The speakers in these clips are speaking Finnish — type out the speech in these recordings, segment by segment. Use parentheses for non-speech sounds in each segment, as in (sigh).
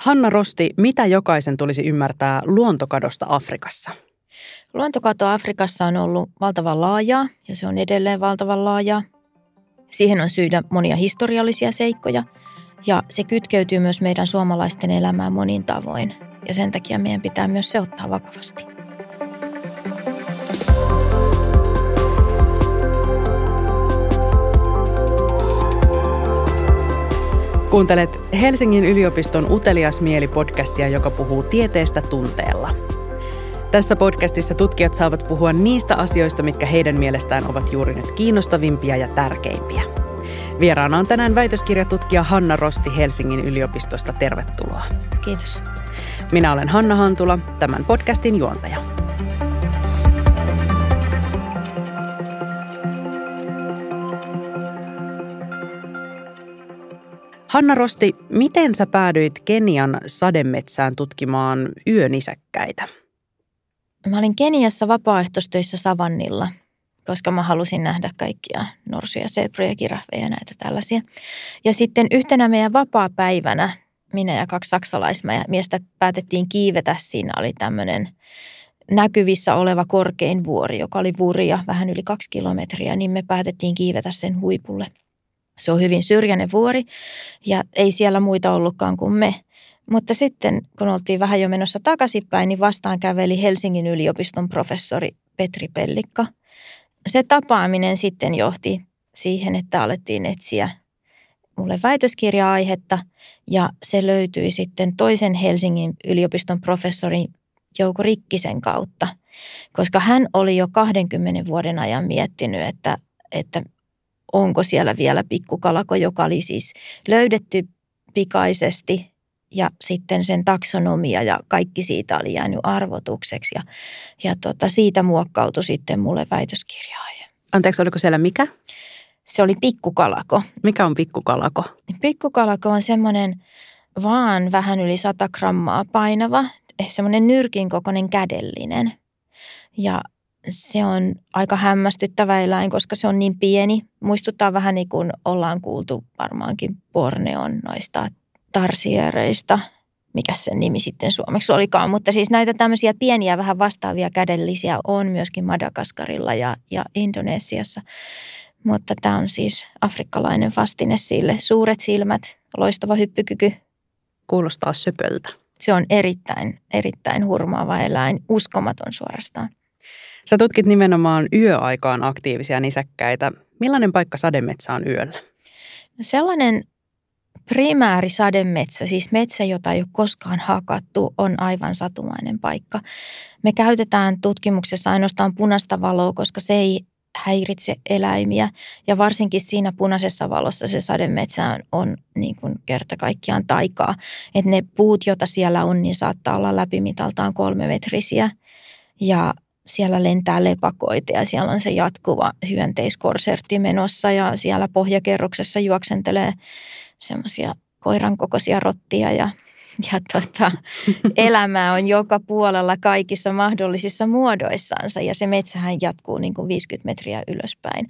Hanna Rosti, mitä jokaisen tulisi ymmärtää luontokadosta Afrikassa? Luontokato Afrikassa on ollut valtavan laajaa ja se on edelleen valtavan laajaa. Siihen on syydä monia historiallisia seikkoja ja se kytkeytyy myös meidän suomalaisten elämään monin tavoin. Ja sen takia meidän pitää myös se ottaa vakavasti. Kuuntelet Helsingin yliopiston Utelias mieli-podcastia, joka puhuu tieteestä tunteella. Tässä podcastissa tutkijat saavat puhua niistä asioista, mitkä heidän mielestään ovat juuri nyt kiinnostavimpia ja tärkeimpiä. Vieraana on tänään väitöskirjatutkija Hanna Rosti Helsingin yliopistosta. Tervetuloa. Kiitos. Minä olen Hanna Hantula, tämän podcastin juontaja. Hanna Rosti, miten sä päädyit Kenian sademetsään tutkimaan yönisäkkäitä? Mä olin Keniassa vapaaehtoistöissä Savannilla, koska mä halusin nähdä kaikkia norsuja, sebroja, kirahveja ja näitä tällaisia. Ja sitten yhtenä meidän vapaa-päivänä minä ja kaksi saksalaismiestä päätettiin kiivetä. Siinä oli tämmöinen näkyvissä oleva korkein vuori, joka oli vuoria vähän yli kaksi kilometriä, niin me päätettiin kiivetä sen huipulle – se on hyvin syrjäinen vuori ja ei siellä muita ollutkaan kuin me. Mutta sitten, kun oltiin vähän jo menossa takaisinpäin, niin vastaan käveli Helsingin yliopiston professori Petri Pellikka. Se tapaaminen sitten johti siihen, että alettiin etsiä mulle väitöskirja-aihetta ja se löytyi sitten toisen Helsingin yliopiston professorin Jouko Rikkisen kautta, koska hän oli jo 20 vuoden ajan miettinyt, että, että onko siellä vielä pikkukalako, joka oli siis löydetty pikaisesti ja sitten sen taksonomia ja kaikki siitä oli jäänyt arvotukseksi ja, ja tota, siitä muokkautui sitten mulle väitöskirjaaja. Anteeksi, oliko siellä mikä? Se oli pikkukalako. Mikä on pikkukalako? Pikkukalako on semmoinen vaan vähän yli 100 grammaa painava, eh, semmoinen nyrkin kokoinen kädellinen. Ja se on aika hämmästyttävä eläin, koska se on niin pieni. Muistuttaa vähän niin kuin ollaan kuultu varmaankin Borneon noista tarsiereista, mikä sen nimi sitten suomeksi olikaan. Mutta siis näitä tämmöisiä pieniä vähän vastaavia kädellisiä on myöskin Madagaskarilla ja, ja Indonesiassa. Mutta tämä on siis afrikkalainen vastine sille. Suuret silmät, loistava hyppykyky. Kuulostaa söpöltä. Se on erittäin, erittäin hurmaava eläin, uskomaton suorastaan. Sä tutkit nimenomaan yöaikaan aktiivisia nisäkkäitä. Millainen paikka sademetsä on yöllä? No sellainen primääri sademetsä, siis metsä, jota ei ole koskaan hakattu, on aivan satumainen paikka. Me käytetään tutkimuksessa ainoastaan punaista valoa, koska se ei häiritse eläimiä. Ja varsinkin siinä punaisessa valossa se sademetsä on, on niin kuin kerta kaikkiaan taikaa. Että ne puut, joita siellä on, niin saattaa olla läpimitaltaan kolme metrisiä. Ja siellä lentää lepakoita ja siellä on se jatkuva hyönteiskorsertti menossa ja siellä pohjakerroksessa juoksentelee semmoisia koiran kokoisia rottia ja, ja tota, (laughs) elämää on joka puolella kaikissa mahdollisissa muodoissansa ja se metsähän jatkuu niin kuin 50 metriä ylöspäin.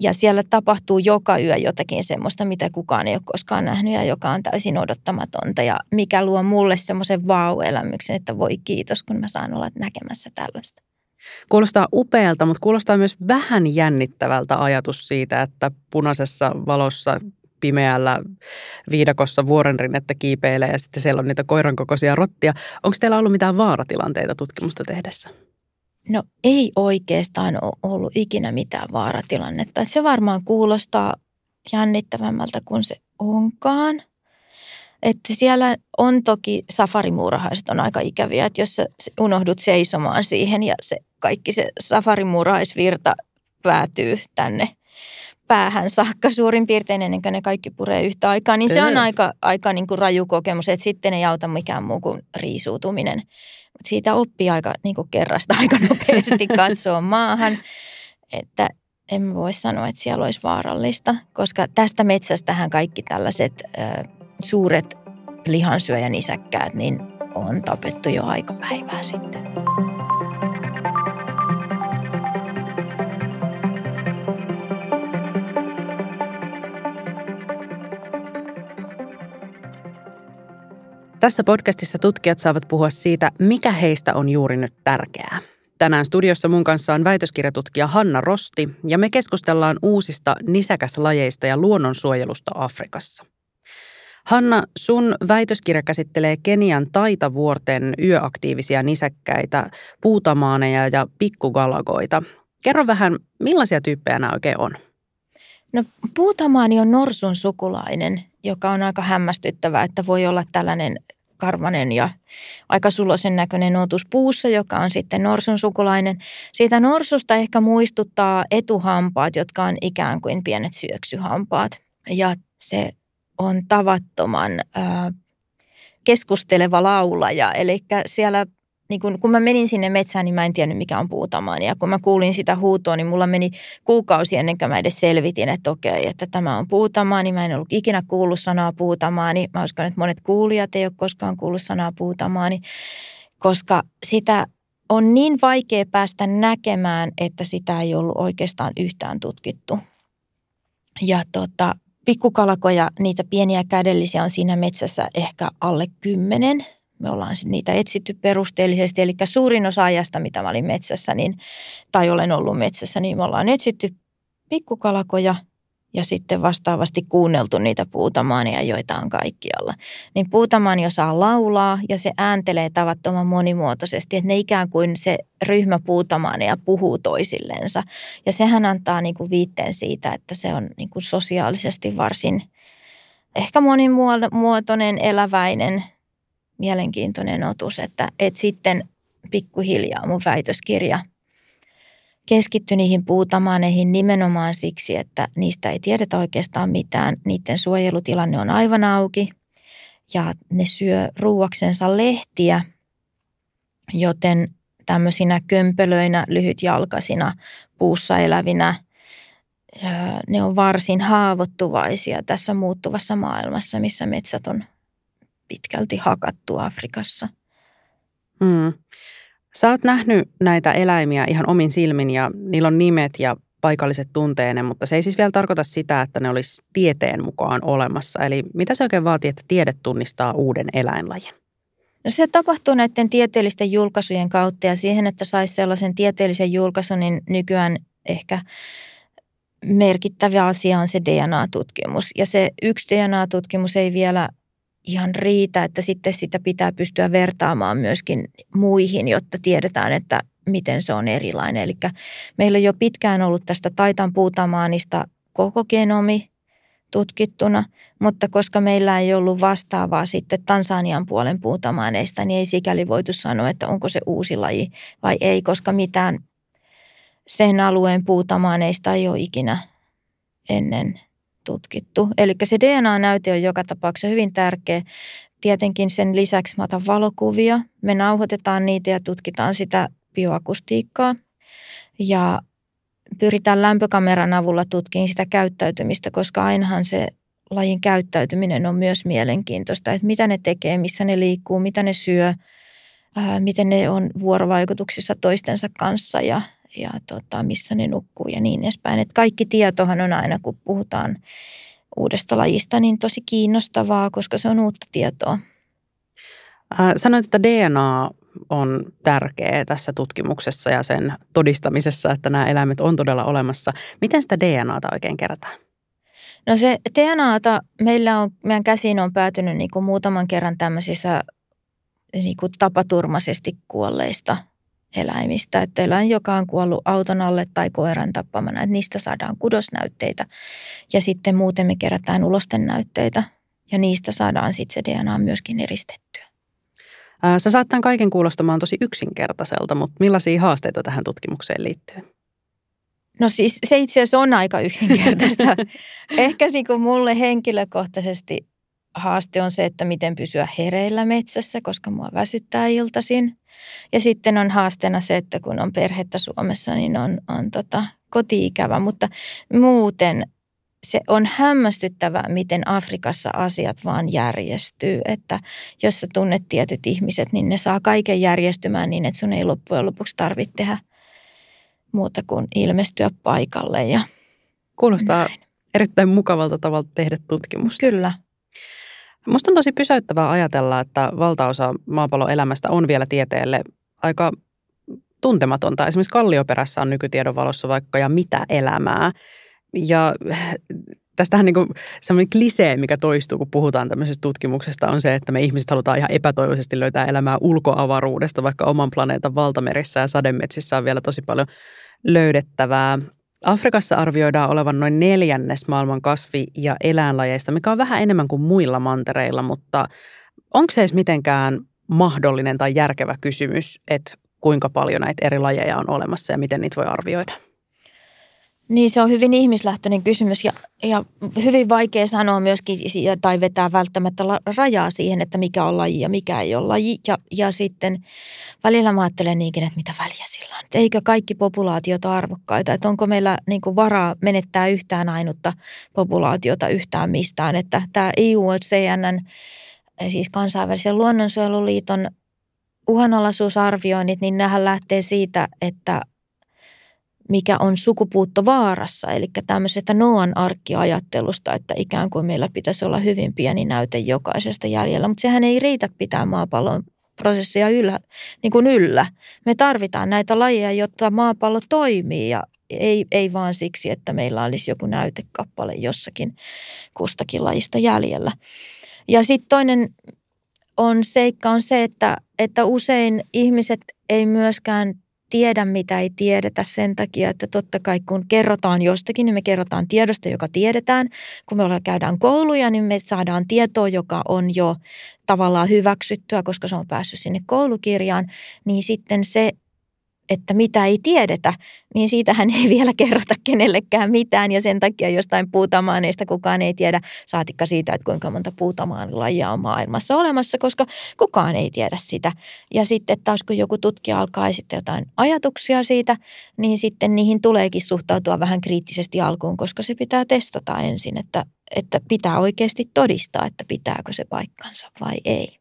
Ja siellä tapahtuu joka yö jotakin semmoista, mitä kukaan ei ole koskaan nähnyt ja joka on täysin odottamatonta ja mikä luo mulle semmoisen vau-elämyksen, että voi kiitos, kun mä saan olla näkemässä tällaista. Kuulostaa upealta, mutta kuulostaa myös vähän jännittävältä ajatus siitä, että punaisessa valossa pimeällä viidakossa vuorenrinnettä kiipeilee ja sitten siellä on niitä koiran kokoisia rottia. Onko teillä ollut mitään vaaratilanteita tutkimusta tehdessä? No ei oikeastaan ole ollut ikinä mitään vaaratilannetta. Se varmaan kuulostaa jännittävämmältä kuin se onkaan. Että siellä on toki safarimuurahaiset on aika ikäviä, että jos sä unohdut seisomaan siihen ja se kaikki se safarimuurahaisvirta päätyy tänne päähän saakka suurin piirtein ennen kuin ne kaikki puree yhtä aikaa, niin se on aika, aika niin kuin raju kokemus, että sitten ei auta mikään muu kuin riisuutuminen. Mutta siitä oppii aika niin kuin kerrasta aika nopeasti (laughs) katsoa maahan, että en voi sanoa, että siellä olisi vaarallista, koska tästä metsästähän kaikki tällaiset äh, suuret lihansyöjän isäkkäät, niin on tapettu jo aika päivää sitten. Tässä podcastissa tutkijat saavat puhua siitä, mikä heistä on juuri nyt tärkeää. Tänään studiossa mun kanssa on väitöskirjatutkija Hanna Rosti ja me keskustellaan uusista nisäkäslajeista ja luonnonsuojelusta Afrikassa. Hanna, sun väitöskirja käsittelee Kenian taitavuorten yöaktiivisia nisäkkäitä, puutamaaneja ja pikkugalagoita. Kerro vähän, millaisia tyyppejä nämä oikein on? No puutamaani on norsun sukulainen, joka on aika hämmästyttävää, että voi olla tällainen karvanen ja aika sulosen näköinen otus puussa, joka on sitten norsun sukulainen. Siitä norsusta ehkä muistuttaa etuhampaat, jotka on ikään kuin pienet syöksyhampaat. Ja se on tavattoman äh, keskusteleva laulaja, eli siellä niin kun, kun mä menin sinne metsään, niin mä en tiennyt mikä on puutamaan. Ja kun mä kuulin sitä huutoa, niin mulla meni kuukausi ennen kuin mä edes selvitin, että okei, että tämä on puutamaa. Niin mä en ollut ikinä kuullut sanaa puutamaa. Niin mä uskon, että monet kuulijat ei ole koskaan kuullut sanaa puutamaa. Niin, koska sitä on niin vaikea päästä näkemään, että sitä ei ollut oikeastaan yhtään tutkittu. Ja tota, pikkukalakoja, niitä pieniä kädellisiä on siinä metsässä ehkä alle kymmenen – me ollaan niitä etsitty perusteellisesti. Eli suurin osa ajasta, mitä mä olin metsässä, niin, tai olen ollut metsässä, niin me ollaan etsitty pikkukalakoja ja sitten vastaavasti kuunneltu niitä puutamaaneja, joita on kaikkialla. Niin puutamaani osaa laulaa ja se ääntelee tavattoman monimuotoisesti, että ne ikään kuin se ryhmä puutamaaneja puhuu toisillensa. Ja sehän antaa niin kuin viitteen siitä, että se on niin kuin sosiaalisesti varsin ehkä monimuotoinen, eläväinen mielenkiintoinen otus, että, että sitten pikkuhiljaa mun väitöskirja keskittyi niihin puutamaaneihin nimenomaan siksi, että niistä ei tiedetä oikeastaan mitään. Niiden suojelutilanne on aivan auki ja ne syö ruuaksensa lehtiä, joten tämmöisinä kömpelöinä, lyhytjalkaisina, puussa elävinä, ne on varsin haavoittuvaisia tässä muuttuvassa maailmassa, missä metsät on pitkälti hakattu Afrikassa. Mm. Sä oot nähnyt näitä eläimiä ihan omin silmin ja niillä on nimet ja paikalliset tunteene, mutta se ei siis vielä tarkoita sitä, että ne olisi tieteen mukaan olemassa. Eli mitä se oikein vaatii, että tiede tunnistaa uuden eläinlajin? No se tapahtuu näiden tieteellisten julkaisujen kautta ja siihen, että saisi sellaisen tieteellisen julkaisun, niin nykyään ehkä merkittävä asia on se DNA-tutkimus. Ja se yksi DNA-tutkimus ei vielä ihan riitä, että sitten sitä pitää pystyä vertaamaan myöskin muihin, jotta tiedetään, että miten se on erilainen. Eli meillä on jo pitkään ollut tästä taitan puutamaanista koko genomi tutkittuna, mutta koska meillä ei ollut vastaavaa sitten Tansanian puolen puutamaaneista, niin ei sikäli voitu sanoa, että onko se uusi laji vai ei, koska mitään sen alueen puutamaaneista ei ole ikinä ennen tutkittu. Eli se DNA-näyte on joka tapauksessa hyvin tärkeä. Tietenkin sen lisäksi mä otan valokuvia. Me nauhoitetaan niitä ja tutkitaan sitä bioakustiikkaa. Ja pyritään lämpökameran avulla tutkimaan sitä käyttäytymistä, koska ainahan se lajin käyttäytyminen on myös mielenkiintoista, että mitä ne tekee, missä ne liikkuu, mitä ne syö, ää, miten ne on vuorovaikutuksissa toistensa kanssa ja, ja tota, missä ne nukkuu ja niin edespäin. Et kaikki tietohan on aina, kun puhutaan uudesta lajista, niin tosi kiinnostavaa, koska se on uutta tietoa. Sanoit, että DNA on tärkeä tässä tutkimuksessa ja sen todistamisessa, että nämä eläimet on todella olemassa. Miten sitä DNAta oikein kerätään? No se DNAta meillä on, meidän käsiin on päätynyt niin kuin muutaman kerran tämmöisissä niin kuin tapaturmaisesti kuolleista eläimistä. Että eläin, joka on kuollut auton alle tai koiran tappamana, että niistä saadaan kudosnäytteitä. Ja sitten muuten me kerätään ulosten näytteitä ja niistä saadaan sitten se DNA myöskin eristettyä. Sä saattaa kaiken kuulostamaan tosi yksinkertaiselta, mutta millaisia haasteita tähän tutkimukseen liittyy? No siis se itse asiassa on aika yksinkertaista. (laughs) Ehkä niin mulle henkilökohtaisesti haaste on se, että miten pysyä hereillä metsässä, koska mua väsyttää iltaisin. Ja sitten on haasteena se, että kun on perhettä Suomessa, niin on, on tota, koti-ikävä. Mutta muuten se on hämmästyttävää, miten Afrikassa asiat vaan järjestyy. Että jos sä tunnet tietyt ihmiset, niin ne saa kaiken järjestymään niin, että sun ei loppujen lopuksi tarvitse tehdä muuta kuin ilmestyä paikalle. Ja Kuulostaa näin. erittäin mukavalta tavalta tehdä tutkimusta. Kyllä. Musta on tosi pysäyttävää ajatella, että valtaosa maapallon elämästä on vielä tieteelle aika tuntematonta. Esimerkiksi kallioperässä on nykytiedon valossa vaikka ja mitä elämää. Ja (laughs) tästähän niin semmoinen klisee, mikä toistuu, kun puhutaan tämmöisestä tutkimuksesta, on se, että me ihmiset halutaan ihan epätoivoisesti löytää elämää ulkoavaruudesta, vaikka oman planeetan valtamerissä ja sademetsissä on vielä tosi paljon löydettävää. Afrikassa arvioidaan olevan noin neljännes maailman kasvi- ja eläinlajeista, mikä on vähän enemmän kuin muilla mantereilla, mutta onko se edes mitenkään mahdollinen tai järkevä kysymys, että kuinka paljon näitä eri lajeja on olemassa ja miten niitä voi arvioida? Niin se on hyvin ihmislähtöinen kysymys ja, ja hyvin vaikea sanoa myöskin tai vetää välttämättä rajaa siihen, että mikä on laji ja mikä ei ole laji. Ja, ja sitten välillä mä ajattelen niinkin, että mitä väliä sillä on. Eikö kaikki populaatiot ole arvokkaita? Että onko meillä niin kuin varaa menettää yhtään ainutta populaatiota yhtään mistään. Että tämä IUCNn, siis kansainvälisen luonnonsuojeluliiton uhanalaisuusarvioinnit, niin nämähän lähtee siitä, että mikä on sukupuutto vaarassa, eli tämmöisestä Noan arkkiajattelusta, että ikään kuin meillä pitäisi olla hyvin pieni näyte jokaisesta jäljellä, mutta sehän ei riitä pitää maapallon prosessia yllä, niin kuin yllä. Me tarvitaan näitä lajeja, jotta maapallo toimii ja ei, ei vaan siksi, että meillä olisi joku näytekappale jossakin kustakin lajista jäljellä. Ja sitten toinen on seikka on se, että, että usein ihmiset ei myöskään tiedä, mitä ei tiedetä sen takia, että totta kai kun kerrotaan jostakin, niin me kerrotaan tiedosta, joka tiedetään. Kun me käydään kouluja, niin me saadaan tietoa, joka on jo tavallaan hyväksyttyä, koska se on päässyt sinne koulukirjaan, niin sitten se että mitä ei tiedetä, niin siitähän ei (laughs) vielä kerrota kenellekään mitään ja sen takia jostain puutamaaneista kukaan ei tiedä, saatikka siitä, että kuinka monta puutamaanilajia on maailmassa olemassa, koska kukaan ei tiedä sitä. Ja sitten taas kun joku tutkija alkaa esittää jotain ajatuksia siitä, niin sitten niihin tuleekin suhtautua vähän kriittisesti alkuun, koska se pitää testata ensin, että, että pitää oikeasti todistaa, että pitääkö se paikkansa vai ei.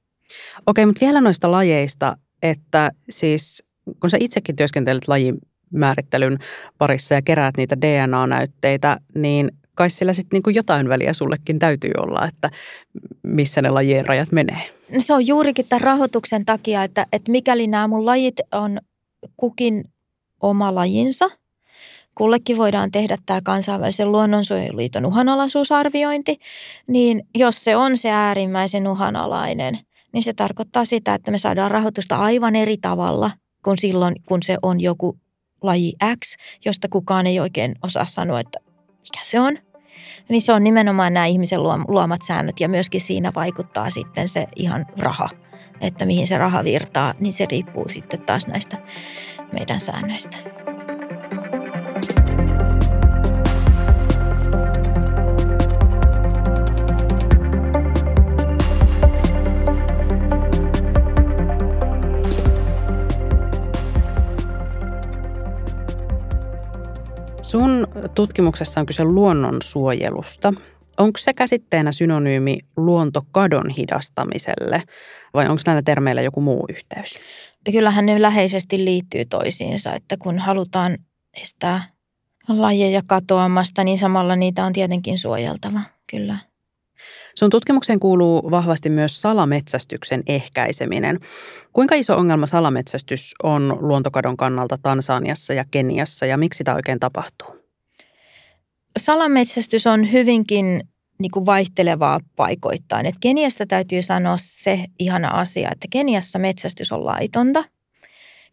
Okei, mutta vielä noista lajeista, että siis kun sä itsekin työskentelet lajimäärittelyn parissa ja keräät niitä DNA-näytteitä, niin kai sillä sitten niin jotain väliä sullekin täytyy olla, että missä ne lajien rajat menee. Se on juurikin tämän rahoituksen takia, että, että mikäli nämä mun lajit on kukin oma lajinsa, kullekin voidaan tehdä tämä kansainvälisen luonnonsuojeluliiton uhanalaisuusarviointi, niin jos se on se äärimmäisen uhanalainen, niin se tarkoittaa sitä, että me saadaan rahoitusta aivan eri tavalla kuin silloin, kun se on joku laji X, josta kukaan ei oikein osaa sanoa, että mikä se on. Niin se on nimenomaan nämä ihmisen luomat säännöt ja myöskin siinä vaikuttaa sitten se ihan raha, että mihin se raha virtaa, niin se riippuu sitten taas näistä meidän säännöistä. Sun tutkimuksessa on kyse luonnonsuojelusta. Onko se käsitteenä synonyymi luontokadon hidastamiselle vai onko näillä termeillä joku muu yhteys? Kyllähän ne läheisesti liittyy toisiinsa, että kun halutaan estää lajeja katoamasta, niin samalla niitä on tietenkin suojeltava, kyllä. Sun tutkimukseen kuuluu vahvasti myös salametsästyksen ehkäiseminen. Kuinka iso ongelma salametsästys on luontokadon kannalta Tansaniassa ja Keniassa ja miksi tämä oikein tapahtuu? Salametsästys on hyvinkin niin kuin vaihtelevaa paikoittain. Et Keniasta täytyy sanoa se ihana asia, että Keniassa metsästys on laitonta.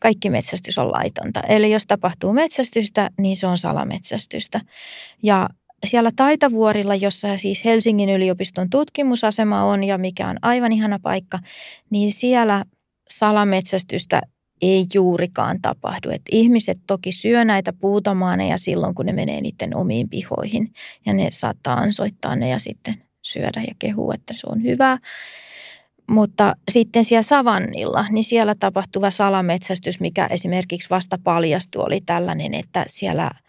Kaikki metsästys on laitonta. Eli jos tapahtuu metsästystä, niin se on salametsästystä. Ja siellä Taitavuorilla, jossa siis Helsingin yliopiston tutkimusasema on ja mikä on aivan ihana paikka, niin siellä salametsästystä ei juurikaan tapahdu. Et ihmiset toki syö näitä puutomaaneja silloin, kun ne menee niiden omiin pihoihin ja ne saattaa ansoittaa ne ja sitten syödä ja kehua, että se on hyvää. Mutta sitten siellä savannilla, niin siellä tapahtuva salametsästys, mikä esimerkiksi vasta paljastui, oli tällainen, että siellä –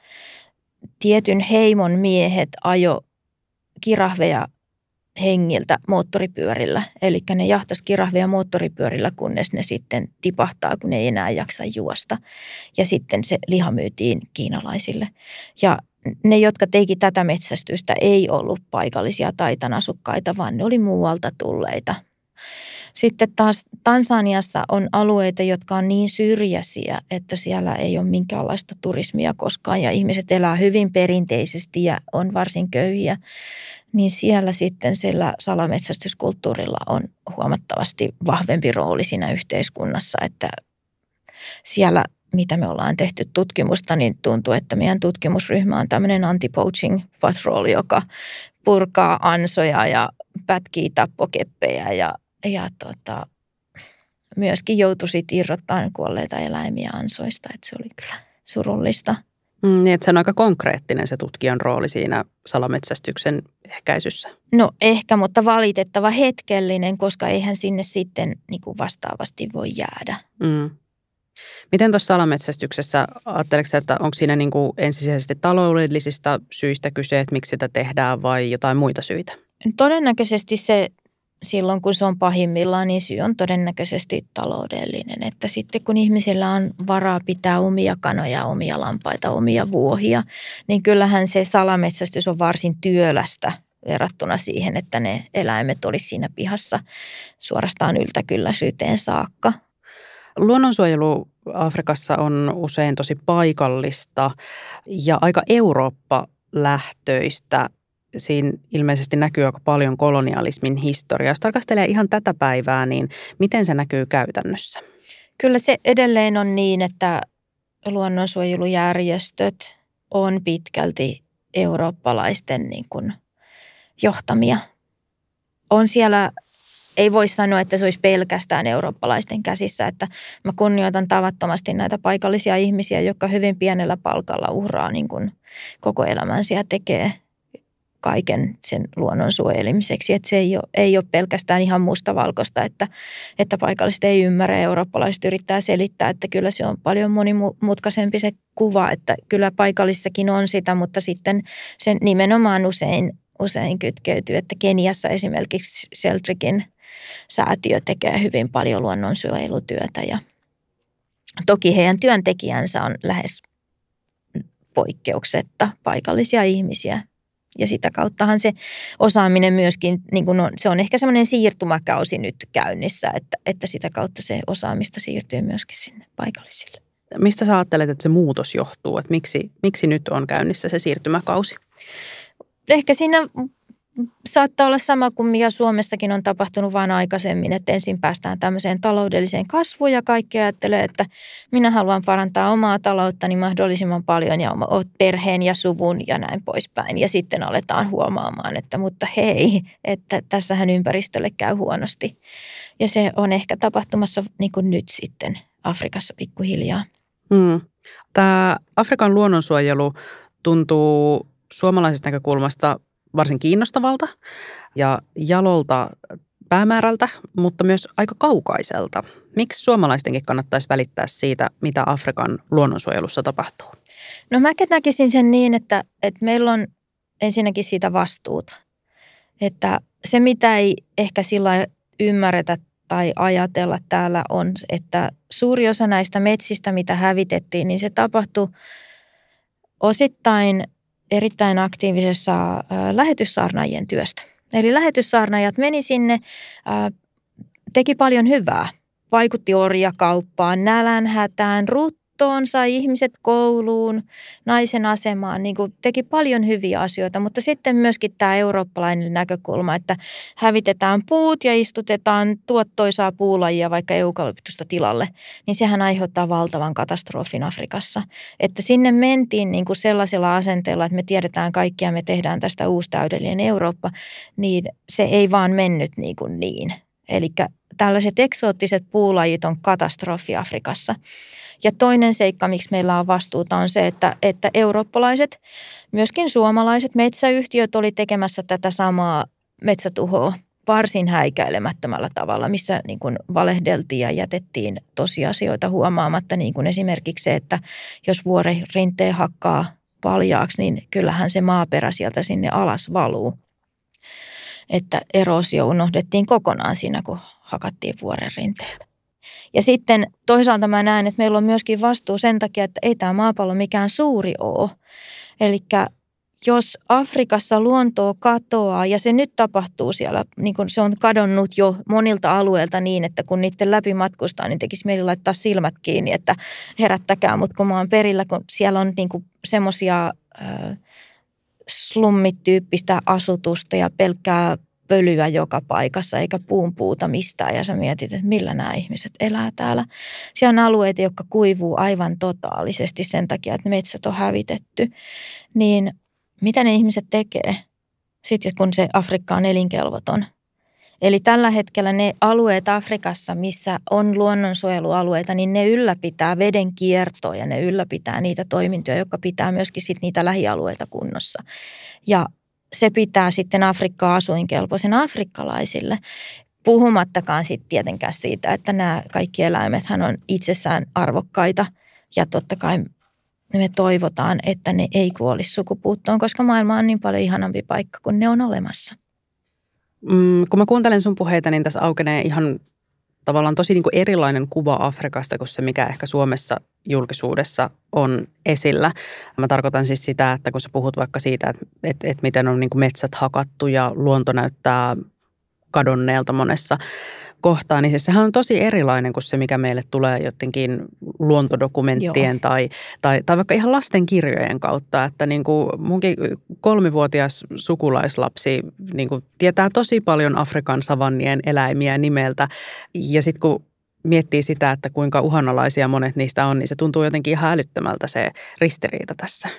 tietyn heimon miehet ajo kirahveja hengiltä moottoripyörillä. Eli ne jahtas kirahveja moottoripyörillä, kunnes ne sitten tipahtaa, kun ne ei enää jaksa juosta. Ja sitten se liha myytiin kiinalaisille. Ja ne, jotka teki tätä metsästystä, ei ollut paikallisia taitanasukkaita, vaan ne oli muualta tulleita. Sitten taas Tansaniassa on alueita, jotka on niin syrjäisiä, että siellä ei ole minkäänlaista turismia koskaan ja ihmiset elää hyvin perinteisesti ja on varsin köyhiä. Niin siellä sitten sillä salametsästyskulttuurilla on huomattavasti vahvempi rooli siinä yhteiskunnassa, että siellä mitä me ollaan tehty tutkimusta, niin tuntuu, että meidän tutkimusryhmä on tämmöinen anti-poaching patrol, joka purkaa ansoja ja pätkii tappokeppejä ja, ja tota, myöskin joutui sitten irrottamaan kuolleita eläimiä ansoista, että se oli kyllä surullista. Mm, niin, että se on aika konkreettinen se tutkijan rooli siinä salametsästyksen ehkäisyssä. No ehkä, mutta valitettava hetkellinen, koska eihän sinne sitten niin kuin vastaavasti voi jäädä. Mm. Miten tuossa salametsästyksessä, ajatteleksä, että onko siinä niin kuin ensisijaisesti taloudellisista syistä kyse, että miksi sitä tehdään vai jotain muita syitä? Todennäköisesti se silloin, kun se on pahimmillaan, niin syy on todennäköisesti taloudellinen. Että sitten kun ihmisillä on varaa pitää omia kanoja, omia lampaita, omia vuohia, niin kyllähän se salametsästys on varsin työlästä verrattuna siihen, että ne eläimet olisi siinä pihassa suorastaan yltäkylläisyyteen saakka. Luonnonsuojelu Afrikassa on usein tosi paikallista ja aika Eurooppa-lähtöistä. Siinä ilmeisesti näkyy aika paljon kolonialismin historiaa. Jos tarkastelee ihan tätä päivää, niin miten se näkyy käytännössä? Kyllä se edelleen on niin, että luonnonsuojelujärjestöt on pitkälti eurooppalaisten niin kuin johtamia. On siellä ei voi sanoa, että se olisi pelkästään eurooppalaisten käsissä. Että mä kunnioitan tavattomasti näitä paikallisia ihmisiä, jotka hyvin pienellä palkalla uhraa niin kuin koko elämänsä ja tekee kaiken sen luonnon suojelemiseksi. Että se ei ole, ei ole pelkästään ihan mustavalkoista, että, että paikalliset ei ymmärrä ja eurooppalaiset yrittää selittää, että kyllä se on paljon monimutkaisempi se kuva, että kyllä paikallissakin on sitä, mutta sitten sen nimenomaan usein, usein kytkeytyy, että Keniassa esimerkiksi Seltrikin – säätiö tekee hyvin paljon luonnonsuojelutyötä ja toki heidän työntekijänsä on lähes poikkeuksetta paikallisia ihmisiä. Ja sitä kauttahan se osaaminen myöskin, niin kuin on, se on ehkä semmoinen siirtymäkausi nyt käynnissä, että, että sitä kautta se osaamista siirtyy myöskin sinne paikallisille. Mistä sä ajattelet, että se muutos johtuu? Että miksi, miksi nyt on käynnissä se siirtymäkausi? Ehkä siinä saattaa olla sama kuin mikä Suomessakin on tapahtunut vain aikaisemmin, että ensin päästään tämmöiseen taloudelliseen kasvuun ja kaikki ajattelee, että minä haluan parantaa omaa talouttani mahdollisimman paljon ja perheen ja suvun ja näin poispäin. Ja sitten aletaan huomaamaan, että mutta hei, että tässähän ympäristölle käy huonosti. Ja se on ehkä tapahtumassa niin kuin nyt sitten Afrikassa pikkuhiljaa. Hmm. Tämä Afrikan luonnonsuojelu tuntuu suomalaisesta näkökulmasta varsin kiinnostavalta ja jalolta päämäärältä, mutta myös aika kaukaiselta. Miksi suomalaistenkin kannattaisi välittää siitä, mitä Afrikan luonnonsuojelussa tapahtuu? No mä näkisin sen niin, että, että meillä on ensinnäkin siitä vastuuta. Että se, mitä ei ehkä sillä ymmärretä tai ajatella täällä on, että suuri osa näistä metsistä, mitä hävitettiin, niin se tapahtui osittain – erittäin aktiivisessa lähetyssaarnaajien työstä. Eli lähetyssaarnaajat meni sinne, teki paljon hyvää, vaikutti orjakauppaan, nälänhätään, rut hoitoon, sai ihmiset kouluun, naisen asemaan, niin kuin teki paljon hyviä asioita, mutta sitten myöskin tämä eurooppalainen näkökulma, että hävitetään puut ja istutetaan tuottoisaa puulajia vaikka eukalyptusta tilalle, niin sehän aiheuttaa valtavan katastrofin Afrikassa. Että sinne mentiin niin kuin sellaisella asenteella, että me tiedetään kaikkia, me tehdään tästä uusi täydellinen Eurooppa, niin se ei vaan mennyt niin kuin niin. Eli tällaiset eksoottiset puulajit on katastrofi Afrikassa. Ja toinen seikka, miksi meillä on vastuuta, on se, että, että eurooppalaiset, myöskin suomalaiset metsäyhtiöt oli tekemässä tätä samaa metsätuhoa varsin häikäilemättömällä tavalla, missä niin kuin valehdeltiin ja jätettiin tosiasioita huomaamatta, niin kuin esimerkiksi se, että jos vuoren rinteen hakkaa paljaaksi, niin kyllähän se maaperä sieltä sinne alas valuu. Että erosio unohdettiin kokonaan siinä, kun hakattiin vuoren rinteitä. Ja sitten toisaalta mä näen, että meillä on myöskin vastuu sen takia, että ei tämä maapallo mikään suuri ole. Eli jos Afrikassa luontoa katoaa, ja se nyt tapahtuu siellä, niin kun se on kadonnut jo monilta alueilta niin, että kun niiden läpi matkustaa, niin tekisi mieli laittaa silmät kiinni, että herättäkää mut, kun mä oon perillä, kun siellä on niin semmoisia slummityyppistä asutusta ja pelkkää pölyä joka paikassa eikä puun puuta mistään ja sä mietit, että millä nämä ihmiset elää täällä. Siellä on alueita, jotka kuivuu aivan totaalisesti sen takia, että metsät on hävitetty. Niin mitä ne ihmiset tekee sitten, kun se Afrikka on elinkelvoton? Eli tällä hetkellä ne alueet Afrikassa, missä on luonnonsuojelualueita, niin ne ylläpitää veden kiertoa ja ne ylläpitää niitä toimintoja, jotka pitää myöskin sit niitä lähialueita kunnossa. Ja se pitää sitten Afrikkaa asuinkelpoisen afrikkalaisille. Puhumattakaan sitten tietenkään siitä, että nämä kaikki eläimethän on itsessään arvokkaita ja totta kai me toivotaan, että ne ei kuolisi sukupuuttoon, koska maailma on niin paljon ihanampi paikka, kun ne on olemassa. Mm, kun mä kuuntelen sun puheita, niin tässä aukenee ihan tavallaan tosi niin kuin erilainen kuva Afrikasta kuin se, mikä ehkä Suomessa julkisuudessa on esillä. Mä tarkoitan siis sitä, että kun sä puhut vaikka siitä, että, että, että miten on niin kuin metsät hakattu ja luonto näyttää kadonneelta monessa kohtaa, niin siis sehän on tosi erilainen kuin se, mikä meille tulee jotenkin luontodokumenttien tai, tai, tai vaikka ihan lastenkirjojen kautta. Että niin kuin munkin kolmivuotias sukulaislapsi niin kuin tietää tosi paljon Afrikan savannien eläimiä nimeltä. Ja sitten kun miettii sitä, että kuinka uhanalaisia monet niistä on, niin se tuntuu jotenkin ihan älyttömältä se ristiriita tässä.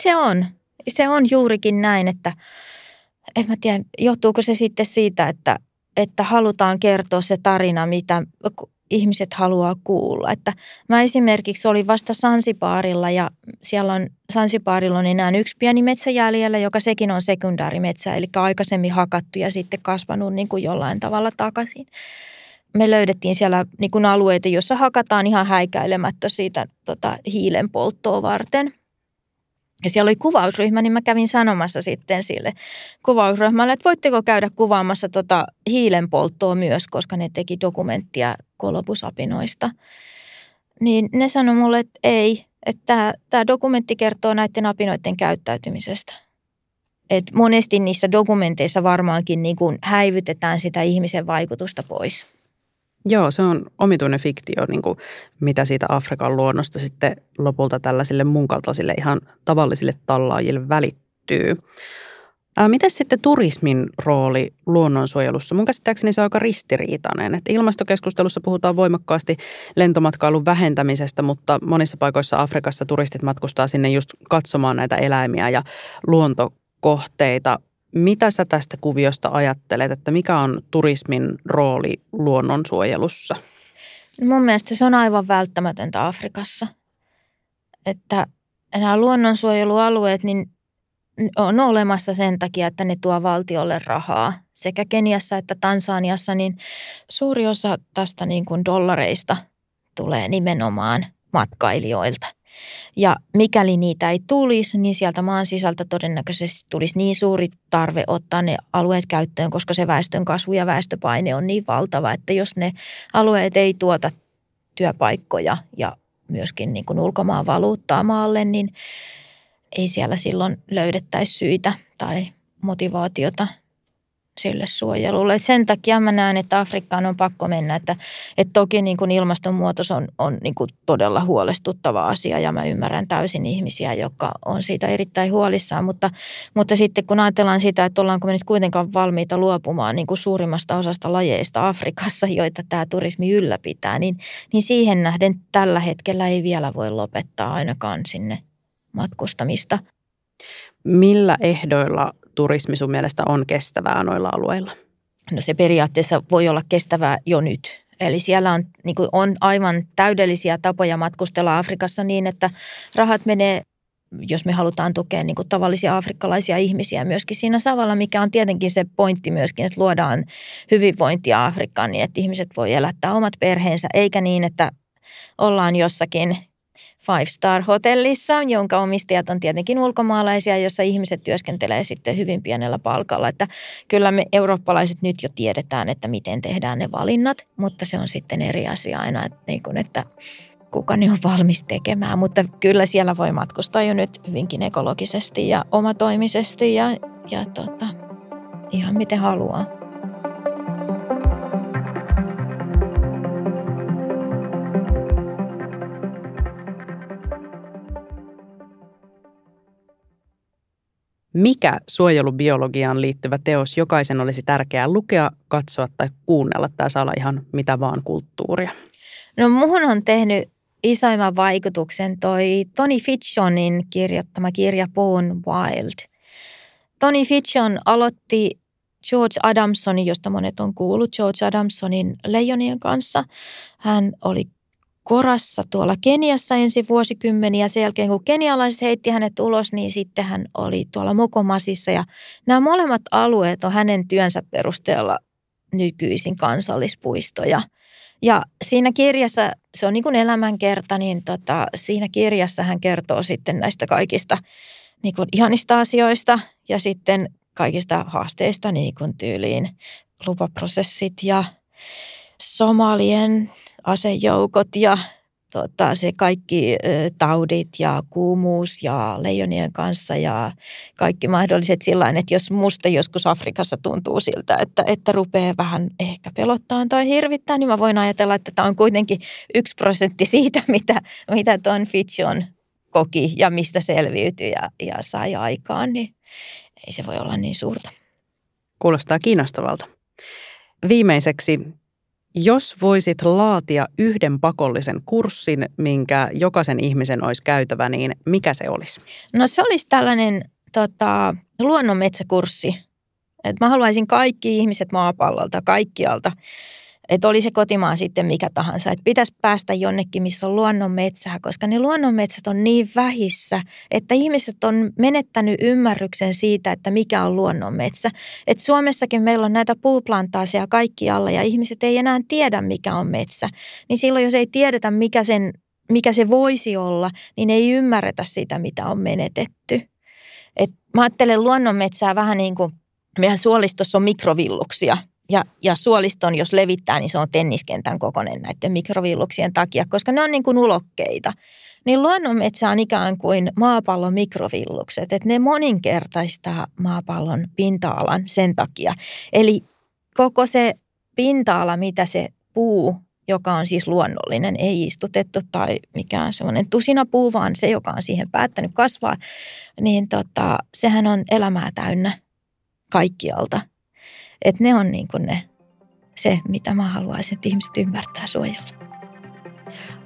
Se on. Se on juurikin näin, että en mä tiedä, johtuuko se sitten siitä, että että halutaan kertoa se tarina, mitä ihmiset haluaa kuulla. Että mä esimerkiksi olin vasta Sansipaarilla ja siellä on Sansipaarilla on enää yksi pieni metsä jäljellä, joka sekin on sekundäärimetsä, eli aikaisemmin hakattu ja sitten kasvanut niin kuin jollain tavalla takaisin. Me löydettiin siellä niin kuin alueita, joissa hakataan ihan häikäilemättä siitä tota, hiilen polttoa varten – ja siellä oli kuvausryhmä, niin mä kävin sanomassa sitten sille kuvausryhmälle, että voitteko käydä kuvaamassa tota hiilenpolttoa myös, koska ne teki dokumenttia kolobusapinoista. Niin ne sanoi mulle, että ei, että tämä dokumentti kertoo näiden apinoiden käyttäytymisestä. Et monesti niissä dokumenteissa varmaankin niin häivytetään sitä ihmisen vaikutusta pois. Joo, se on omituinen fiktio, niin kuin mitä siitä Afrikan luonnosta sitten lopulta tällaisille mun kaltaisille ihan tavallisille tallaajille välittyy. Miten sitten turismin rooli luonnonsuojelussa? Mun käsittääkseni se on aika ristiriitainen. Että ilmastokeskustelussa puhutaan voimakkaasti lentomatkailun vähentämisestä, mutta monissa paikoissa Afrikassa turistit matkustaa sinne just katsomaan näitä eläimiä ja luontokohteita. Mitä sä tästä kuviosta ajattelet, että mikä on turismin rooli luonnonsuojelussa? Mun mielestä se on aivan välttämätöntä Afrikassa. Että nämä luonnonsuojelualueet niin on olemassa sen takia, että ne tuo valtiolle rahaa. Sekä Keniassa että Tansaniassa, niin suuri osa tästä niin kuin dollareista tulee nimenomaan matkailijoilta. Ja mikäli niitä ei tulisi, niin sieltä maan sisältä todennäköisesti tulisi niin suuri tarve ottaa ne alueet käyttöön, koska se väestön kasvu ja väestöpaine on niin valtava, että jos ne alueet ei tuota työpaikkoja ja myöskin niin kuin ulkomaan valuuttaa maalle, niin ei siellä silloin löydettäisi syitä tai motivaatiota sille suojelulle. Et sen takia mä näen, että Afrikkaan on pakko mennä. Että, että toki niin kuin ilmastonmuutos on, on niin kuin todella huolestuttava asia ja mä ymmärrän täysin ihmisiä, jotka on siitä erittäin huolissaan. Mutta, mutta sitten kun ajatellaan sitä, että ollaanko me nyt kuitenkaan valmiita luopumaan niin kuin suurimmasta osasta lajeista Afrikassa, joita tämä turismi ylläpitää, niin, niin siihen nähden tällä hetkellä ei vielä voi lopettaa ainakaan sinne matkustamista. Millä ehdoilla turismi sun mielestä on kestävää noilla alueilla? No se periaatteessa voi olla kestävää jo nyt. Eli siellä on, niin on aivan täydellisiä tapoja matkustella Afrikassa niin, että rahat menee jos me halutaan tukea niin kuin tavallisia afrikkalaisia ihmisiä myöskin siinä savalla, mikä on tietenkin se pointti myöskin, että luodaan hyvinvointia Afrikkaan niin, että ihmiset voi elättää omat perheensä, eikä niin, että ollaan jossakin Five Star Hotellissa, jonka omistajat on tietenkin ulkomaalaisia, jossa ihmiset työskentelee sitten hyvin pienellä palkalla. Että kyllä me eurooppalaiset nyt jo tiedetään, että miten tehdään ne valinnat, mutta se on sitten eri asia aina, että, niin kuin, että kuka ne on valmis tekemään. Mutta kyllä siellä voi matkustaa jo nyt hyvinkin ekologisesti ja omatoimisesti ja, ja tota, ihan miten haluaa. Mikä suojelubiologiaan liittyvä teos jokaisen olisi tärkeää lukea, katsoa tai kuunnella? Tämä saa olla ihan mitä vaan kulttuuria. No muhun on tehnyt isoimman vaikutuksen toi Tony Fitchonin kirjoittama kirja Born Wild. Tony Fitchon aloitti George Adamsonin, josta monet on kuullut, George Adamsonin leijonien kanssa. Hän oli korassa tuolla Keniassa ensi vuosikymmeniä. Sen jälkeen kun kenialaiset heitti hänet ulos, niin sitten hän oli tuolla Mokomasissa. Ja nämä molemmat alueet on hänen työnsä perusteella nykyisin kansallispuistoja. Ja siinä kirjassa, se on niin kuin elämänkerta, niin tota, siinä kirjassa hän kertoo sitten näistä kaikista niin kuin ihanista asioista ja sitten kaikista haasteista niin kuin tyyliin lupaprosessit ja somalien asejoukot ja tota, se kaikki taudit ja kuumuus ja leijonien kanssa ja kaikki mahdolliset sillä että jos musta joskus Afrikassa tuntuu siltä, että, että rupeaa vähän ehkä pelottaa tai hirvittää, niin mä voin ajatella, että tämä on kuitenkin yksi prosentti (laughs) siitä, mitä, mitä Don Fitchon koki ja mistä selviytyi ja, ja sai aikaan, niin ei se voi olla niin suurta. Kuulostaa kiinnostavalta. Viimeiseksi jos voisit laatia yhden pakollisen kurssin, minkä jokaisen ihmisen olisi käytävä, niin mikä se olisi? No se olisi tällainen tota, luonnonmetsäkurssi. Et mä haluaisin kaikki ihmiset maapallolta, kaikkialta että oli se kotimaa sitten mikä tahansa, että pitäisi päästä jonnekin, missä on luonnonmetsää, koska ne luonnonmetsät on niin vähissä, että ihmiset on menettänyt ymmärryksen siitä, että mikä on luonnonmetsä. Et Suomessakin meillä on näitä puuplantaaseja kaikkialla ja ihmiset ei enää tiedä, mikä on metsä. Niin silloin, jos ei tiedetä, mikä, sen, mikä se voisi olla, niin ei ymmärretä sitä, mitä on menetetty. Et mä ajattelen luonnonmetsää vähän niin kuin meidän suolistossa on mikrovilluksia – ja, ja suoliston, jos levittää, niin se on tenniskentän kokoinen näiden mikrovilluksien takia, koska ne on niin kuin ulokkeita. Niin luonnonmetsä on ikään kuin maapallon mikrovillukset, että ne moninkertaistaa maapallon pinta-alan sen takia. Eli koko se pinta-ala, mitä se puu, joka on siis luonnollinen, ei istutettu tai mikään semmoinen tusinapuu, vaan se, joka on siihen päättänyt kasvaa, niin tota, sehän on elämää täynnä kaikkialta – että ne on niin kuin ne, se, mitä mä haluaisin, että ihmiset ymmärtää suojella.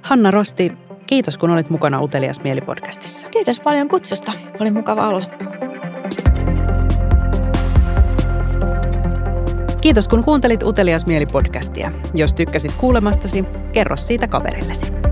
Hanna Rosti, kiitos kun olit mukana Utelias Mieli-podcastissa. Kiitos paljon kutsusta. Oli mukava olla. Kiitos kun kuuntelit Utelias Mieli-podcastia. Jos tykkäsit kuulemastasi, kerro siitä kaverillesi.